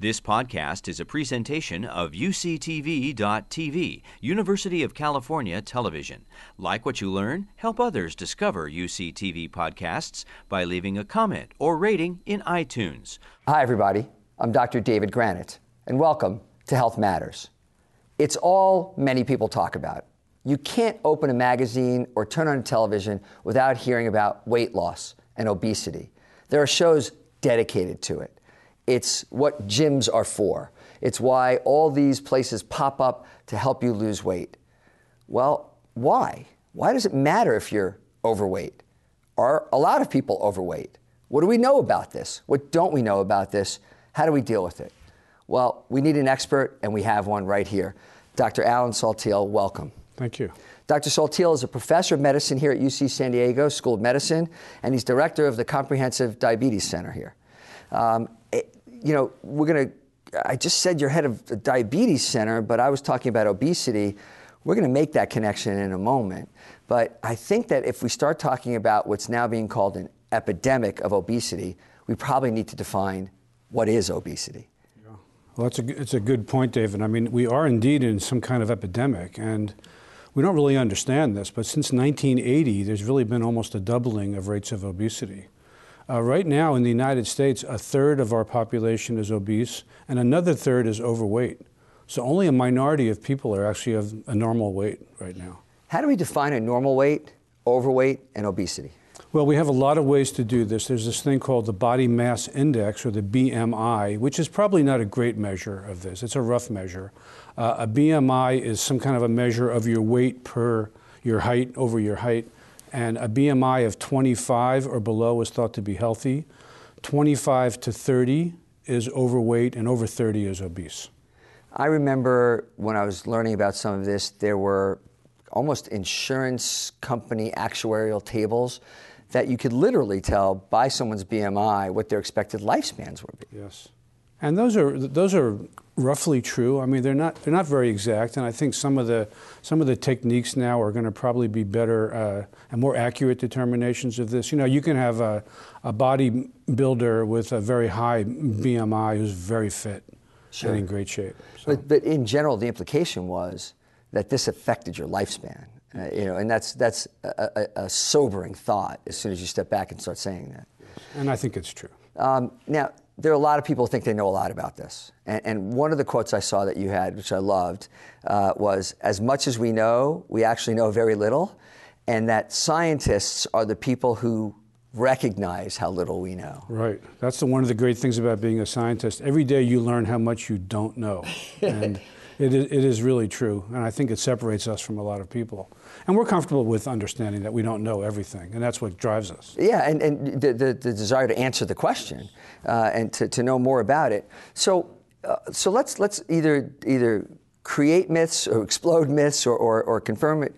This podcast is a presentation of UCTV.tv, University of California Television. Like what you learn, help others discover UCTV podcasts by leaving a comment or rating in iTunes. Hi, everybody. I'm Dr. David Granet, and welcome to Health Matters. It's all many people talk about. You can't open a magazine or turn on television without hearing about weight loss and obesity. There are shows dedicated to it. It's what gyms are for. It's why all these places pop up to help you lose weight. Well, why? Why does it matter if you're overweight? Are a lot of people overweight? What do we know about this? What don't we know about this? How do we deal with it? Well, we need an expert, and we have one right here. Dr. Alan Saltiel, welcome. Thank you. Dr. Saltiel is a professor of medicine here at UC San Diego School of Medicine, and he's director of the Comprehensive Diabetes Center here. Um, you know, we're going to, I just said you're head of the Diabetes Center, but I was talking about obesity. We're going to make that connection in a moment. But I think that if we start talking about what's now being called an epidemic of obesity, we probably need to define what is obesity. Yeah. Well, that's a, it's a good point, David. I mean, we are indeed in some kind of epidemic, and we don't really understand this, but since 1980, there's really been almost a doubling of rates of obesity. Uh, right now in the United States, a third of our population is obese and another third is overweight. So only a minority of people are actually of a normal weight right now. How do we define a normal weight, overweight, and obesity? Well, we have a lot of ways to do this. There's this thing called the body mass index, or the BMI, which is probably not a great measure of this. It's a rough measure. Uh, a BMI is some kind of a measure of your weight per your height over your height and a BMI of 25 or below is thought to be healthy. 25 to 30 is overweight, and over 30 is obese. I remember when I was learning about some of this, there were almost insurance company actuarial tables that you could literally tell by someone's BMI what their expected lifespans would be. Yes. And those are those are roughly true. I mean, they're not they're not very exact, and I think some of the some of the techniques now are going to probably be better uh, and more accurate determinations of this. You know, you can have a, a bodybuilder with a very high BMI who's very fit sure. and in great shape. So. But, but in general, the implication was that this affected your lifespan. Uh, you know, and that's that's a, a, a, sobering thought as soon as you step back and start saying that. And I think it's true. Um, now, there are a lot of people who think they know a lot about this. And, and one of the quotes I saw that you had, which I loved, uh, was As much as we know, we actually know very little. And that scientists are the people who recognize how little we know. Right. That's the, one of the great things about being a scientist. Every day you learn how much you don't know. And it is, it is really true. And I think it separates us from a lot of people. And we're comfortable with understanding that we don't know everything. And that's what drives us. Yeah, and, and the, the, the desire to answer the question uh, and to, to know more about it. So, uh, so let's, let's either, either create myths or explode myths or, or, or confirm it.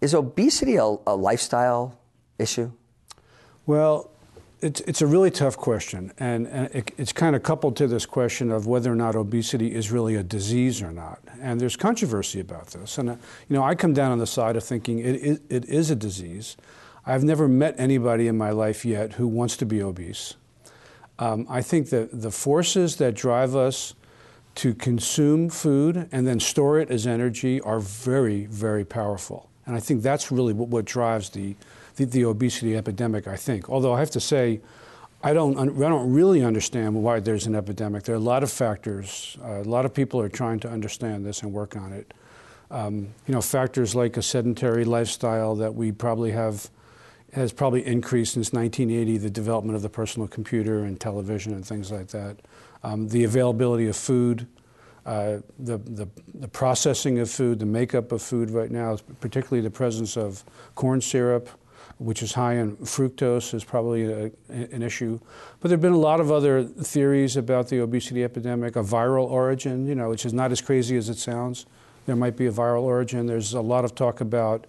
Is obesity a, a lifestyle issue? Well, it's, it's a really tough question, and, and it, it's kind of coupled to this question of whether or not obesity is really a disease or not. And there's controversy about this. And, uh, you know, I come down on the side of thinking it, it, it is a disease. I've never met anybody in my life yet who wants to be obese. Um, I think that the forces that drive us to consume food and then store it as energy are very, very powerful. And I think that's really what, what drives the, the, the, obesity epidemic, I think. Although I have to say, I don't, I don't really understand why there's an epidemic. There are a lot of factors. Uh, a lot of people are trying to understand this and work on it. Um, you know, factors like a sedentary lifestyle that we probably have has probably increased since 1980, the development of the personal computer and television and things like that. Um, the availability of food, uh, the, the, the, processing of food, the makeup of food right now, particularly the presence of corn syrup, which is high in fructose, is probably a, an issue. But there have been a lot of other theories about the obesity epidemic, a viral origin, you know, which is not as crazy as it sounds. There might be a viral origin. There's a lot of talk about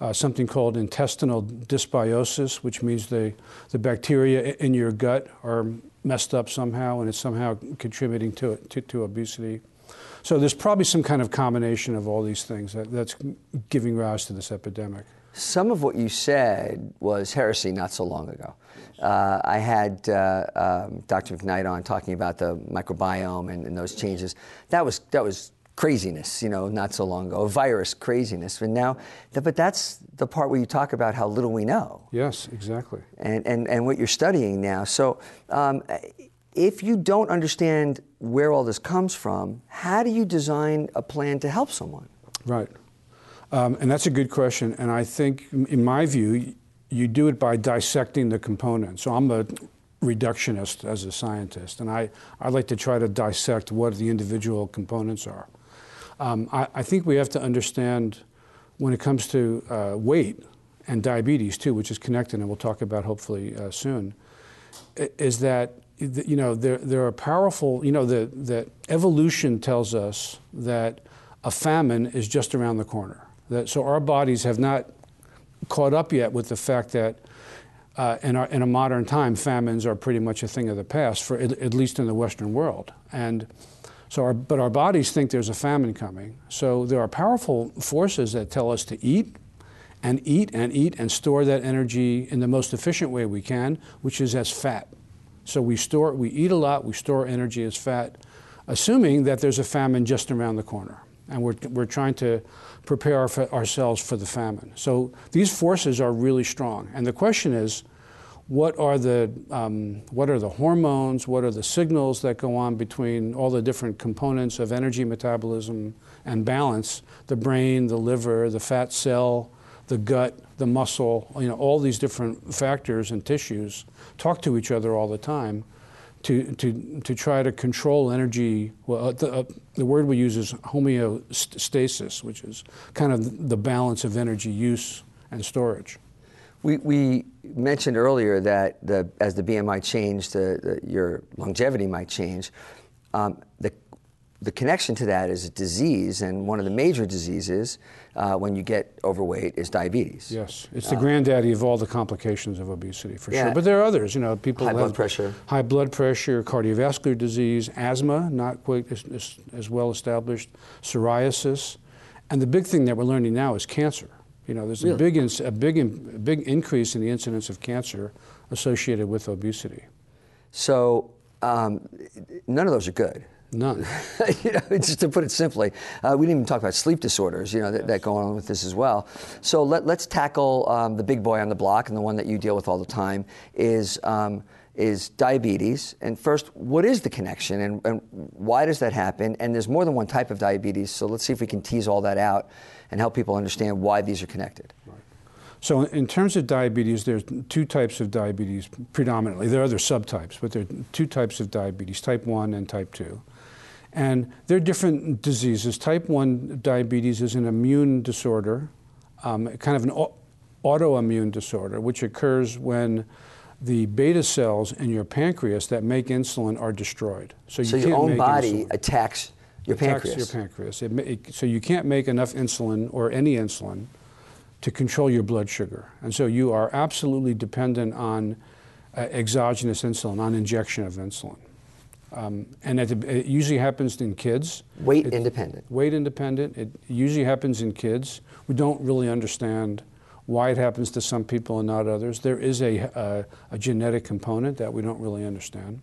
uh, something called intestinal dysbiosis, which means the, the bacteria in your gut are messed up somehow and it's somehow contributing to, to, to obesity. So there's probably some kind of combination of all these things that, that's giving rise to this epidemic. Some of what you said was heresy not so long ago. Uh, I had uh, um, Dr. McKnight on talking about the microbiome and, and, those changes. That was that was craziness, you know, not so long ago, virus craziness. And now, but that's the part where you talk about how little we know. Yes, exactly. And and, and what you're studying now. So. Um, if you don't understand where all this comes from, how do you design a plan to help someone? Right. Um, and that's a good question. And I think, in my view, you do it by dissecting the components. So I'm a reductionist as a scientist, and I, I like to try to dissect what the individual components are. Um, I, I, think we have to understand when it comes to uh, weight and diabetes too, which is connected, and we'll talk about hopefully uh, soon, is that you know there, there are powerful you know that that evolution tells us that a famine is just around the corner. That, so our bodies have not caught up yet with the fact that uh, in, our, in, a modern time, famines are pretty much a thing of the past, for at, at least in the Western world. And so, our, but our bodies think there's a famine coming. So there are powerful forces that tell us to eat and eat and eat and store that energy in the most efficient way we can, which is as fat. So we store, we eat a lot, we store energy as fat, assuming that there's a famine just around the corner. And we're, we're trying to prepare our, ourselves for the famine. So these forces are really strong. And the question is, what are the um, what are the hormones? What are the signals that go on between all the different components of energy metabolism and balance? The brain, the liver, the fat cell, the gut, the muscle. You know, all these different factors and tissues talk to each other all the time to, to, to try to control energy. Well, uh, the, uh, the word we use is homeostasis, which is kind of the balance of energy use and storage. We, we mentioned earlier that the, as the BMI changed, the, your longevity might change. Um, the the connection to that is a disease, and one of the major diseases uh, when you get overweight is diabetes. Yes, it's the uh, granddaddy of all the complications of obesity, for yeah. sure. But there are others. You know, people high blood pressure, high blood pressure, cardiovascular disease, asthma, not quite as, as, as well established, psoriasis, and the big thing that we're learning now is cancer. You know, there's really? a big a big a big increase in the incidence of cancer associated with obesity. So um, none of those are good. None. you know, just to put it simply, uh, we didn't even talk about sleep disorders, you know, that, that go on with this as well. So let, us tackle um, the big boy on the block, and the one that you deal with all the time is um, is diabetes. And first, what is the connection, and, and why does that happen? And there's more than one type of diabetes, so let's see if we can tease all that out and help people understand why these are connected. Right. So, in terms of diabetes, there's two types of diabetes predominantly. There are other subtypes, but there are two types of diabetes type 1 and type 2. And they're different diseases. Type 1 diabetes is an immune disorder, um, kind of an autoimmune disorder, which occurs when the beta cells in your pancreas that make insulin are destroyed. So, you so your own body insulin. attacks your pancreas. attacks pancreas. your pancreas. It, it, so you can't make enough insulin or any insulin to control your blood sugar. And so you are absolutely dependent on uh, exogenous insulin, on injection of insulin. Um, and it, it, usually happens in kids. Weight it, independent. Weight independent. It usually happens in kids. We don't really understand why it happens to some people and not others. There is a, a, a genetic component that we don't really understand.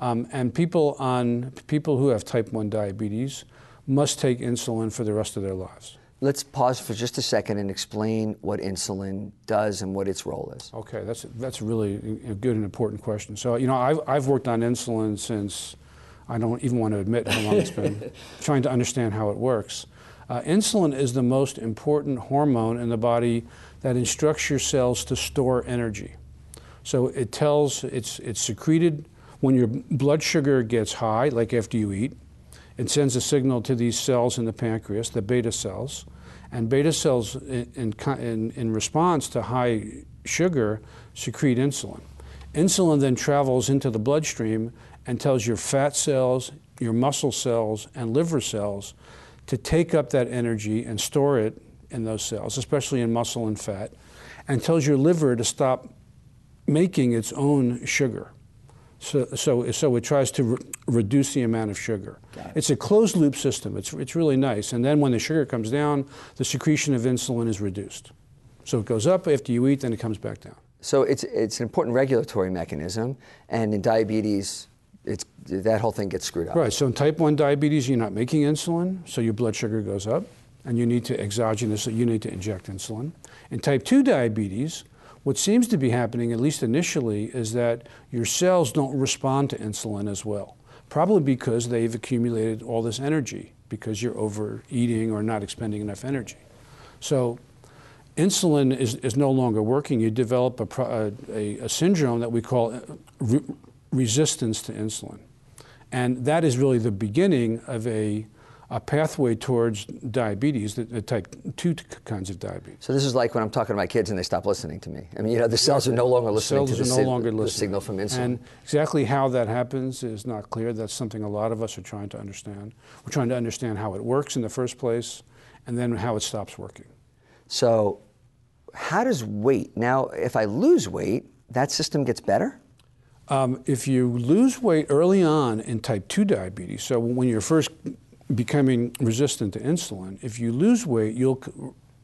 Um, and people on people who have type 1 diabetes must take insulin for the rest of their lives. Let's pause for just a second and explain what insulin does and what its role is. Okay, that's that's really a good and important question. So, you know, I've, I've worked on insulin since I don't even want to admit how long it's been, trying to understand how it works. Uh, insulin is the most important hormone in the body that instructs your cells to store energy. So it tells, it's, it's secreted when your blood sugar gets high, like after you eat. It sends a signal to these cells in the pancreas, the beta cells. And beta cells, in, in, in response to high sugar, secrete insulin. Insulin then travels into the bloodstream and tells your fat cells, your muscle cells, and liver cells to take up that energy and store it in those cells, especially in muscle and fat, and tells your liver to stop making its own sugar. So, so, so it tries to re- reduce the amount of sugar. It. It's a closed loop system. It's, it's really nice. And then when the sugar comes down, the secretion of insulin is reduced. So it goes up after you eat, then it comes back down. So it's, it's an important regulatory mechanism, and in diabetes, it's, that whole thing gets screwed up. Right. So in type 1 diabetes, you're not making insulin, so your blood sugar goes up, and you need to exogenously, you need to inject insulin. In type 2 diabetes, what seems to be happening, at least initially, is that your cells don't respond to insulin as well. Probably because they've accumulated all this energy because you're overeating or not expending enough energy. So insulin is, is no longer working. You develop a, a, a syndrome that we call uh, re resistance to insulin. And that is really the beginning of a a pathway towards diabetes, the, the, type 2 kinds of diabetes. So this is like when I'm talking to my kids and they stop listening to me. I mean, you know, the cells are no longer listening cells to the, no longer the signal from insulin. And exactly how that happens is not clear. That's something a lot of us are trying to understand. We're trying to understand how it works in the first place and then how it stops working. So how does weight, now if I lose weight, that system gets better? Um, if you lose weight early on in type 2 diabetes, so when you're first becoming resistant to insulin, if you lose weight, you'll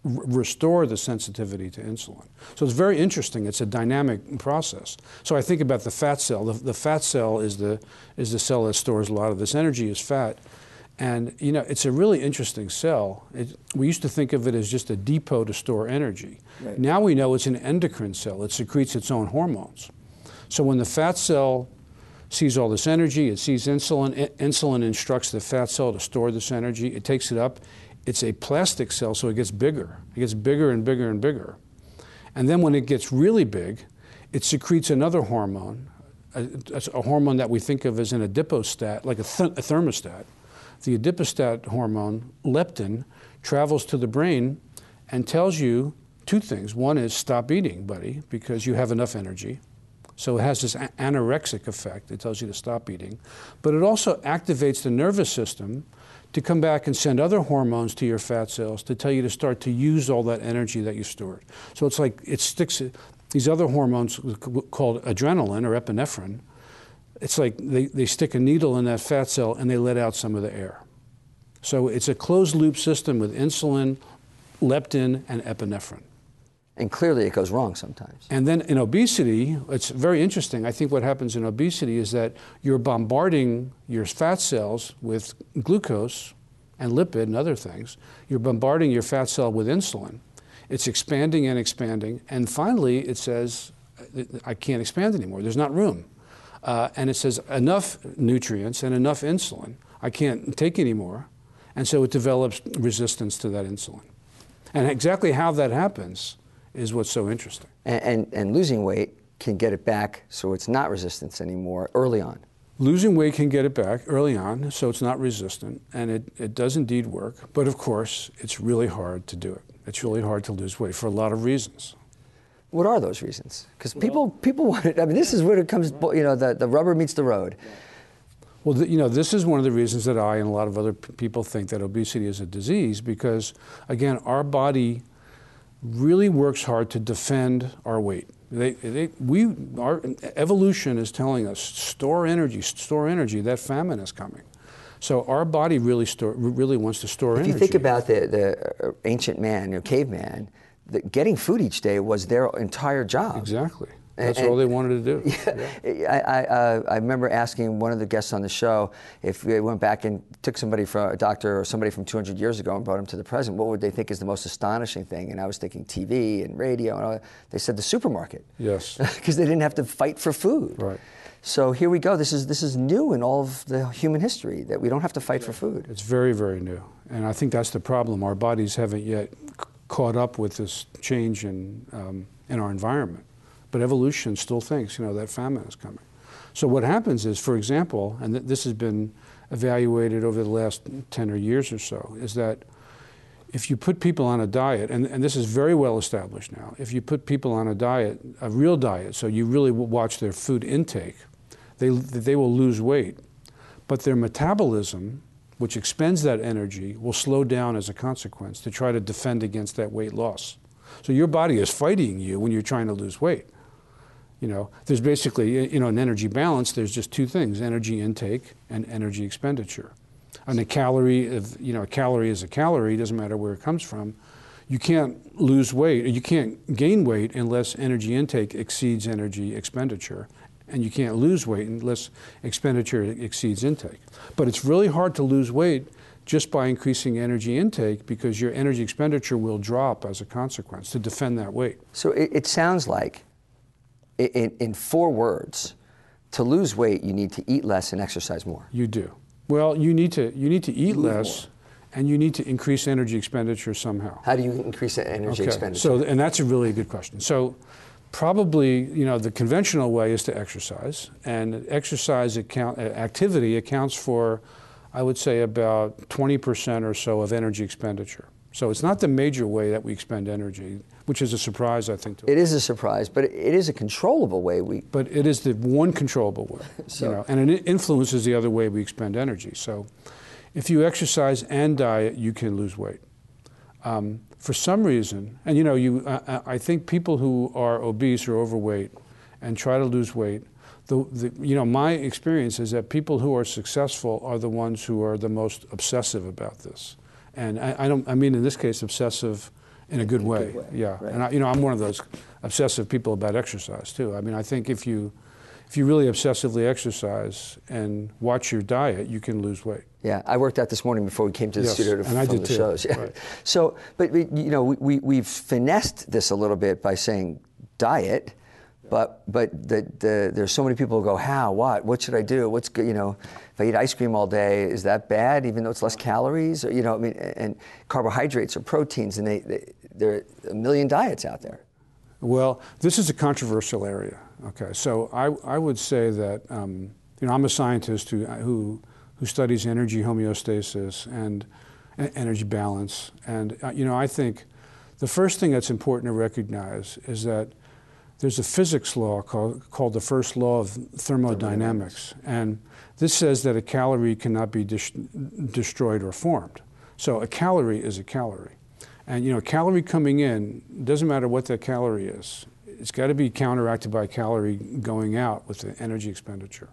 restore the sensitivity to insulin. So it's very interesting. It's a dynamic process. So I think about the fat cell. The, the, fat cell is the, is the cell that stores a lot of this energy as fat. And you know, it's a really interesting cell. It, we used to think of it as just a depot to store energy. Right. Now we know it's an endocrine cell. It secretes its own hormones. So when the fat cell sees all this energy, it sees insulin. I insulin instructs the fat cell to store this energy. It takes it up. It's a plastic cell, so it gets bigger. It gets bigger and bigger and bigger. And then when it gets really big, it secretes another hormone, a, a hormone that we think of as an adipostat, like a, th a thermostat. The adipostat hormone, leptin, travels to the brain and tells you two things. One is stop eating, buddy, because you have enough energy. So it has this anorexic effect. It tells you to stop eating. But it also activates the nervous system to come back and send other hormones to your fat cells to tell you to start to use all that energy that you stored. So it's like it sticks, these other hormones called adrenaline or epinephrine, it's like they, they stick a needle in that fat cell and they let out some of the air. So it's a closed loop system with insulin, leptin, and epinephrine. And clearly it goes wrong sometimes. And then in obesity, it's very interesting. I think what happens in obesity is that you're bombarding your fat cells with glucose and lipid and other things. You're bombarding your fat cell with insulin. It's expanding and expanding. And finally, it says, I can't expand anymore. There's not room. Uh, and it says enough nutrients and enough insulin. I can't take anymore. And so it develops resistance to that insulin. And exactly how that happens is what's so interesting. And, and, and, losing weight can get it back so it's not resistance anymore early on. Losing weight can get it back early on so it's not resistant, and it, it does indeed work. But of course, it's really hard to do it. It's really hard to lose weight for a lot of reasons. What are those reasons? Because people, people want it. I mean, this is where it comes, you know, the, the rubber meets the road. Well, the, you know, this is one of the reasons that I and a lot of other people think that obesity is a disease because, again, our body really works hard to defend our weight. They, they, we, our evolution is telling us store energy, store energy. That famine is coming. So our body really store, really wants to store if energy. If you think about the, the uh, ancient man, you know, caveman, the, getting food each day was their entire job. Exactly. That's and, all they wanted to do. Yeah, I, I, uh, I, remember asking one of the guests on the show if we went back and took somebody from a doctor or somebody from 200 years ago and brought him to the present, what would they think is the most astonishing thing? And I was thinking TV and radio, and all They said the supermarket. Yes. Because they didn't have to fight for food. Right. So here we go. This is this is new in all of the human history that we don't have to fight for food. It's very very new, and I think that's the problem. Our bodies haven't yet caught up with this change in um, in our environment. But evolution still thinks, you know, that famine is coming. So what happens is, for example, and th this has been evaluated over the last 10 or years or so, is that if you put people on a diet, and, and this is very well established now, if you put people on a diet, a real diet, so you really watch their food intake, they, they will lose weight. But their metabolism, which expends that energy, will slow down as a consequence to try to defend against that weight loss. So your body is fighting you when you're trying to lose weight. You know, there's basically, you know, an energy balance, there's just two things, energy intake and energy expenditure. And a calorie, of, you know, a calorie is a calorie, doesn't matter where it comes from. you can't lose weight, you can't gain weight unless energy intake exceeds energy expenditure. And you can't lose weight unless expenditure exceeds intake. But it's really hard to lose weight just by increasing energy intake because your energy expenditure will drop as a consequence to defend that weight. So it, it sounds like, in, in four words, to lose weight, you need to eat less and exercise more. You do. Well, you need to you need to eat less, and you need to increase energy expenditure somehow. How do you increase energy Okay. expenditure? So, and that's a really good question. So, probably, you know, the conventional way is to exercise, and exercise account, uh, activity accounts for, I would say, about 20% or so of energy expenditure. So, it's not the major way that we expend energy, which is a surprise, I think, to it is a surprise, but it is a controllable way we. but it is the one controllable way, So- you know, and it influences the other way we expend energy. So, if you exercise and diet, you can lose weight. Um, for some reason, and you know, you, I, I think people who are obese or overweight and try to lose weight, the, the, you know, my experience is that people who are successful are the ones who are the most obsessive about this. And I, I don't, I mean, in this case, obsessive in a good way. way, Yeah, right. and I, you know, I'm one of those obsessive people about exercise too. I mean, I think if you, if you really obsessively exercise and watch your diet, you can lose weight. Yeah, I worked out this morning before we came to the Yes, studio to and I did the too. shows. Yeah. Right. So, but you know, we, we we've finessed this a little bit by saying diet, but but the, the, there's so many people who go, how, what, what should I do? What's good? You know, if I eat ice cream all day, is that bad? Even though it's less calories, or you know, I mean, and carbohydrates or proteins, and they, they there are a million diets out there. Well, this is a controversial area. Okay, so I, I would say that um, you know I'm a scientist who who who studies energy homeostasis and energy balance, and uh, you know I think the first thing that's important to recognize is that there's a physics law called, called the first law of thermodynamics, and this says that a calorie cannot be dis- destroyed or formed. So a calorie is a calorie. And you know, calorie coming in doesn't matter what that calorie is. It's got to be counteracted by calorie going out with the energy expenditure.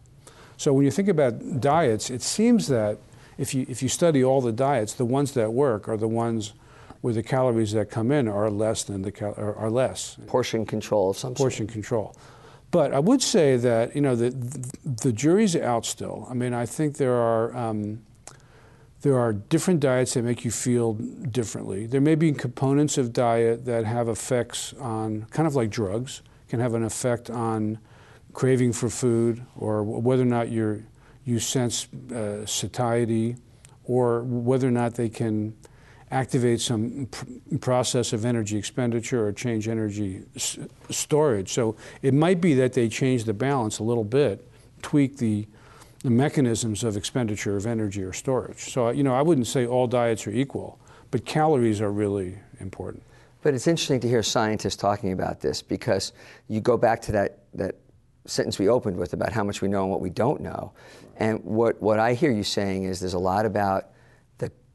So when you think about diets, it seems that if you if you study all the diets, the ones that work are the ones where the calories that come in are less than the cal- are, are less Portion control of some sort. portion control. But I would say that you know the the jury's out still. I mean, I think there are um, there are different diets that make you feel differently. There may be components of diet that have effects on kind of like drugs can have an effect on craving for food or whether or not you're you sense uh, satiety or whether or not they can activate some pr- process of energy expenditure or change energy storage. So it might be that they change the balance a little bit, tweak the, the mechanisms of expenditure of energy or storage. So you know, I wouldn't say all diets are equal, but calories are really important. But it's interesting to hear scientists talking about this because you go back to that, that sentence we opened with about how much we know and what we don't know. And what, what I hear you saying is there's a lot about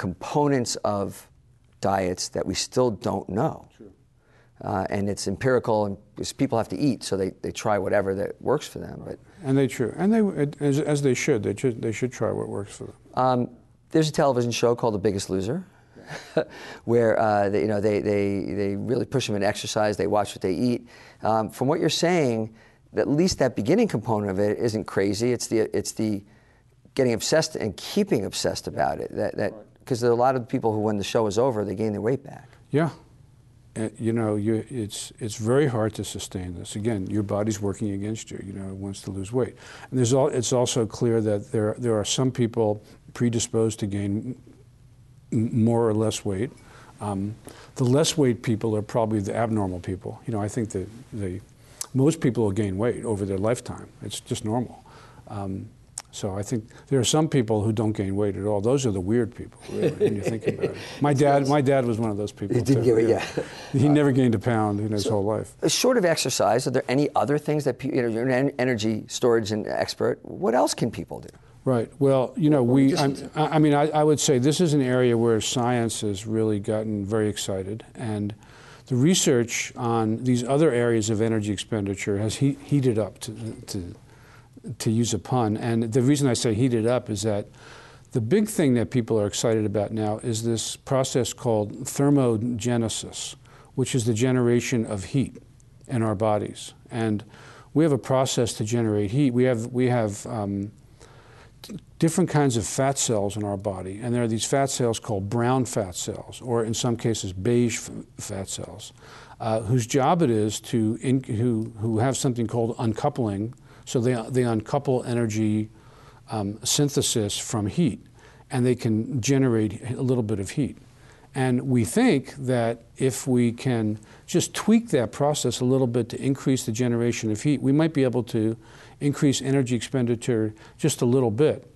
components of diets that we still don't know. Uh, and it's empirical, and because people have to eat, so they, they try whatever that works for them. But And they true, and they as, as they should. They should they should try what works for them. Um, there's a television show called The Biggest Loser, where uh, they, you know they, they, they really push them in exercise. They watch what they eat. Um, from what you're saying, at least that beginning component of it isn't crazy. It's the it's the getting obsessed and keeping obsessed about it. That that because a lot of people who, when the show is over, they gain their weight back. Yeah. Uh, you know, you, it's, it's very hard to sustain this. Again, your body's working against you. You know, it wants to lose weight. And there's all, it's also clear that there, there are some people predisposed to gain more or less weight. Um, the less weight people are probably the abnormal people. You know, I think that the, most people will gain weight over their lifetime. It's just normal. Um, so I think there are some people who don't gain weight at all. Those are the weird people, really, when you think about it. My dad, my dad was one of those people. He didn't too, give it- yeah. He never gained a pound in his whole life. Uh, Short of exercise, are there any other things that you know? You're an energy storage and expert. What else can people do? Right. Well, you know, we. I'm, I I mean, I, I would say this is an area where science has really gotten very excited, and the research on these other areas of energy expenditure has he, heated up to, to to use a pun. And the reason I say heated up is that The big thing that people are excited about now is this process called thermogenesis, which is the generation of heat in our bodies. And we have a process to generate heat. We have, we have um, different kinds of fat cells in our body, and there are these fat cells called brown fat cells, or in some cases, beige fat cells, uh, whose job it is to, in, who, who have something called uncoupling. So they, they uncouple energy um, synthesis from heat, and they can generate a little bit of heat. And we think that if we can just tweak that process a little bit to increase the generation of heat, we might be able to increase energy expenditure just a little bit.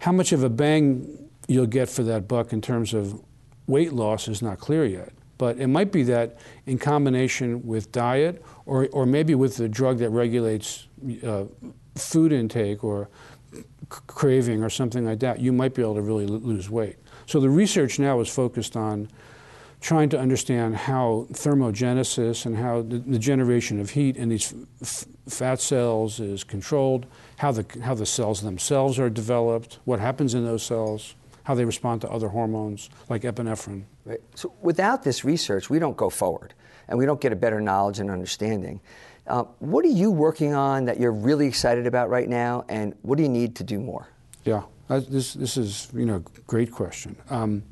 How much of a bang you'll get for that buck in terms of weight loss is not clear yet. But it might be that in combination with diet or, or maybe with the drug that regulates uh, food intake or craving or something like that, you might be able to really lose weight. So the research now is focused on trying to understand how thermogenesis and how the, the generation of heat in these fat cells is controlled, how the, how the cells themselves are developed, what happens in those cells, how they respond to other hormones like epinephrine. Right. So without this research, we don't go forward and we don't get a better knowledge and understanding. Uh, what are you working on that you're really excited about right now, and what do you need to do more? Yeah, this, this is you know great question. Um,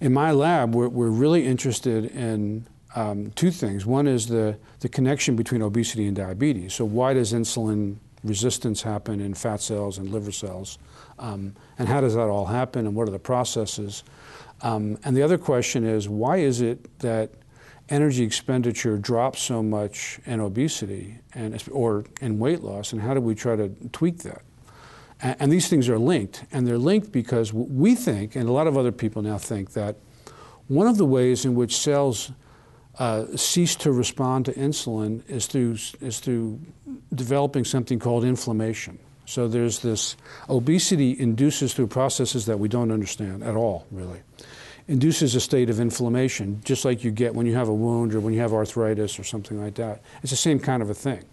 in my lab, we're, we're really interested in um, two things. One is the, the connection between obesity and diabetes. So why does insulin resistance happen in fat cells and liver cells? Um, and how does that all happen, and what are the processes? Um, and the other question is, why is it that energy expenditure drops so much in obesity and, or in weight loss, and how do we try to tweak that? And, and these things are linked, and they're linked because we think, and a lot of other people now think, that one of the ways in which cells uh, cease to respond to insulin is through, is through developing something called inflammation. So there's this obesity induces through processes that we don't understand at all, really induces a state of inflammation, just like you get when you have a wound or when you have arthritis or something like that. It's the same kind of a thing.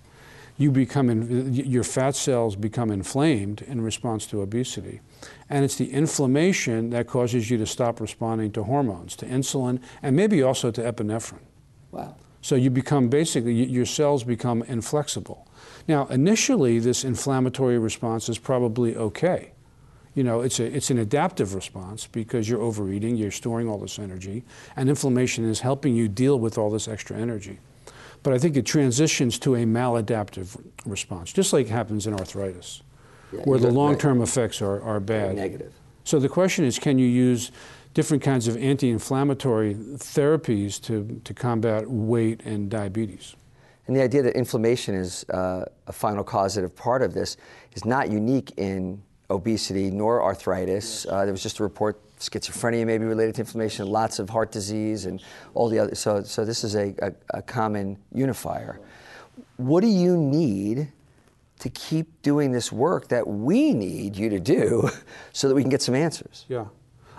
You become in, your fat cells become inflamed in response to obesity. And it's the inflammation that causes you to stop responding to hormones, to insulin, and maybe also to epinephrine. Wow. So you become basically, your cells become inflexible. Now, initially, this inflammatory response is probably okay you know, it's, a, it's an adaptive response because you're overeating, you're storing all this energy, and inflammation is helping you deal with all this extra energy. But I think it transitions to a maladaptive response, just like happens in arthritis, yeah, where the long term right. effects are, are bad. Negative. So the question is can you use different kinds of anti inflammatory therapies to, to combat weight and diabetes? And the idea that inflammation is uh, a final causative part of this is not unique in obesity nor arthritis. Uh, there was just a report schizophrenia may be related to inflammation, lots of heart disease, and all the other. So, so this is a, a, a common unifier. What do you need to keep doing this work that we need you to do so that we can get some answers? Yeah.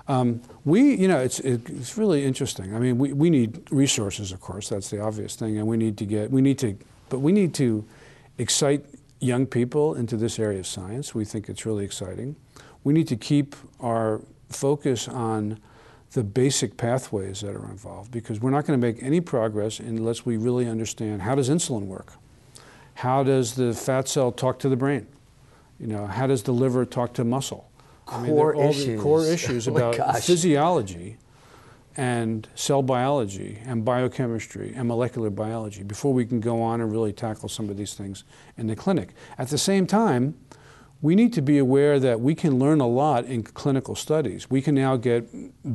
Um, we, you know, it's, it's really interesting. I mean, we, we need resources, of course, that's the obvious thing, and we need to get, we need to, but we need to excite young people into this area of science. We think it's really exciting. We need to keep our focus on the basic pathways that are involved because we're not going to make any progress unless we really understand how does insulin work? How does the fat cell talk to the brain? You know, how does the liver talk to muscle? Core I mean, issues. Core issues oh about physiology and cell biology and biochemistry and molecular biology before we can go on and really tackle some of these things in the clinic. At the same time, we need to be aware that we can learn a lot in clinical studies. We can now get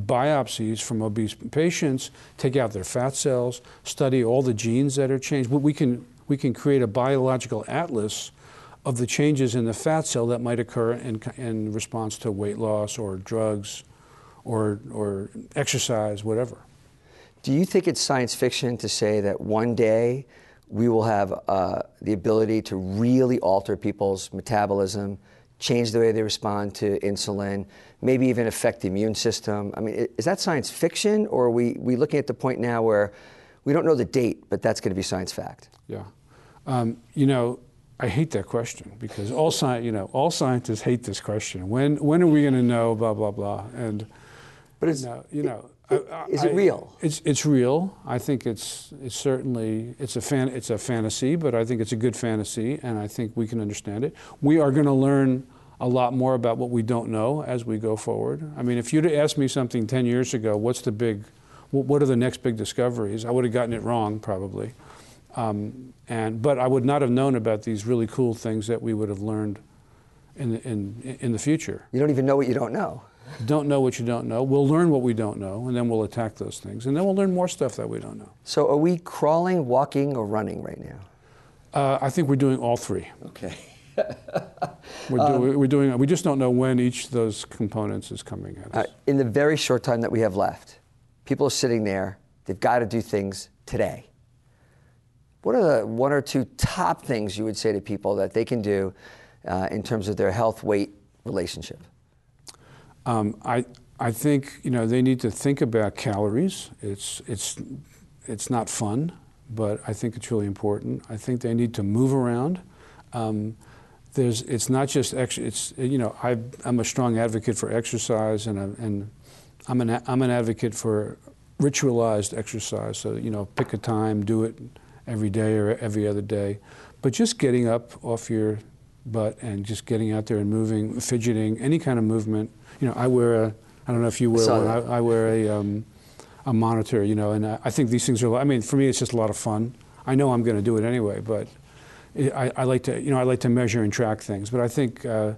biopsies from obese patients, take out their fat cells, study all the genes that are changed. We can, we can create a biological atlas of the changes in the fat cell that might occur in, in response to weight loss or drugs or, or exercise, whatever. Do you think it's science fiction to say that one day we will have uh, the ability to really alter people's metabolism, change the way they respond to insulin, maybe even affect the immune system? I mean, is that science fiction, or are we, we looking at the point now where we don't know the date, but that's going to be science fact? Yeah. Um, you know, I hate that question because all sci- you know all scientists hate this question. When when are we going to know? Blah blah blah. And but it's you know, you know is it real? It's it's real. I think it's it's certainly it's a fan it's a fantasy, but I think it's a good fantasy, and I think we can understand it. We are going to learn a lot more about what we don't know as we go forward. I mean, if you'd asked me something 10 years ago, what's the big, what are the next big discoveries? I would have gotten it wrong probably. Um, and, but I would not have known about these really cool things that we would have learned in the, in, in the future. You don't even know what you don't know. Don't know what you don't know. We'll learn what we don't know, and then we'll attack those things. And then we'll learn more stuff that we don't know. So are we crawling, walking, or running right now? Uh, I think we're doing all three. Okay. we're, do, um, we're, doing. We just don't know when each of those components is coming at us. Uh, in the very short time that we have left, people are sitting there. They've got to do things today. What are the one or two top things you would say to people that they can do uh, in terms of their health weight relationship? Um, I I think you know they need to think about calories. It's it's it's not fun, but I think it's really important. I think they need to move around. Um, there's, it's not just ex- it's you know I, am a strong advocate for exercise and, a, and I'm an I'm an advocate for ritualized exercise. So you know pick a time, do it every day or every other day, but just getting up off your butt and just getting out there and moving, fidgeting, any kind of movement. You know I wear a I don't know if you wear one. I, I, wear a um, a monitor. You know, and I, I think these things are. I mean, for me, it's just a lot of fun. I know I'm going to do it anyway, but I, I, like to, you know, I like to measure and track things, but I think uh,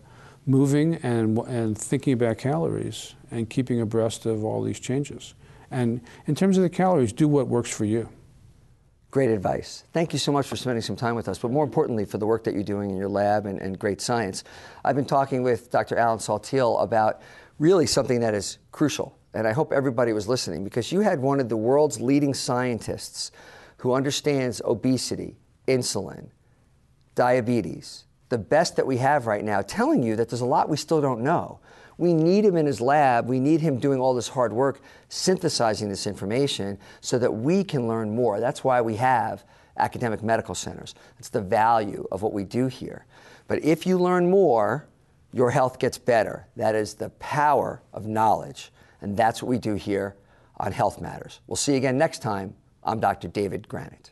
moving and, and thinking about calories and keeping abreast of all these changes. And in terms of the calories, do what works for you. Great advice. Thank you so much for spending some time with us, but more importantly, for the work that you're doing in your lab and, and great science. I've been talking with Dr. Alan Saltiel about really something that is crucial, and I hope everybody was listening because you had one of the world's leading scientists who understands obesity, insulin, diabetes, the best that we have right now, telling you that there's a lot we still don't know. We need him in his lab. We need him doing all this hard work, synthesizing this information so that we can learn more. That's why we have academic medical centers. That's the value of what we do here. But if you learn more, your health gets better. That is the power of knowledge. And that's what we do here on Health Matters. We'll see you again next time. I'm Dr. David Granet.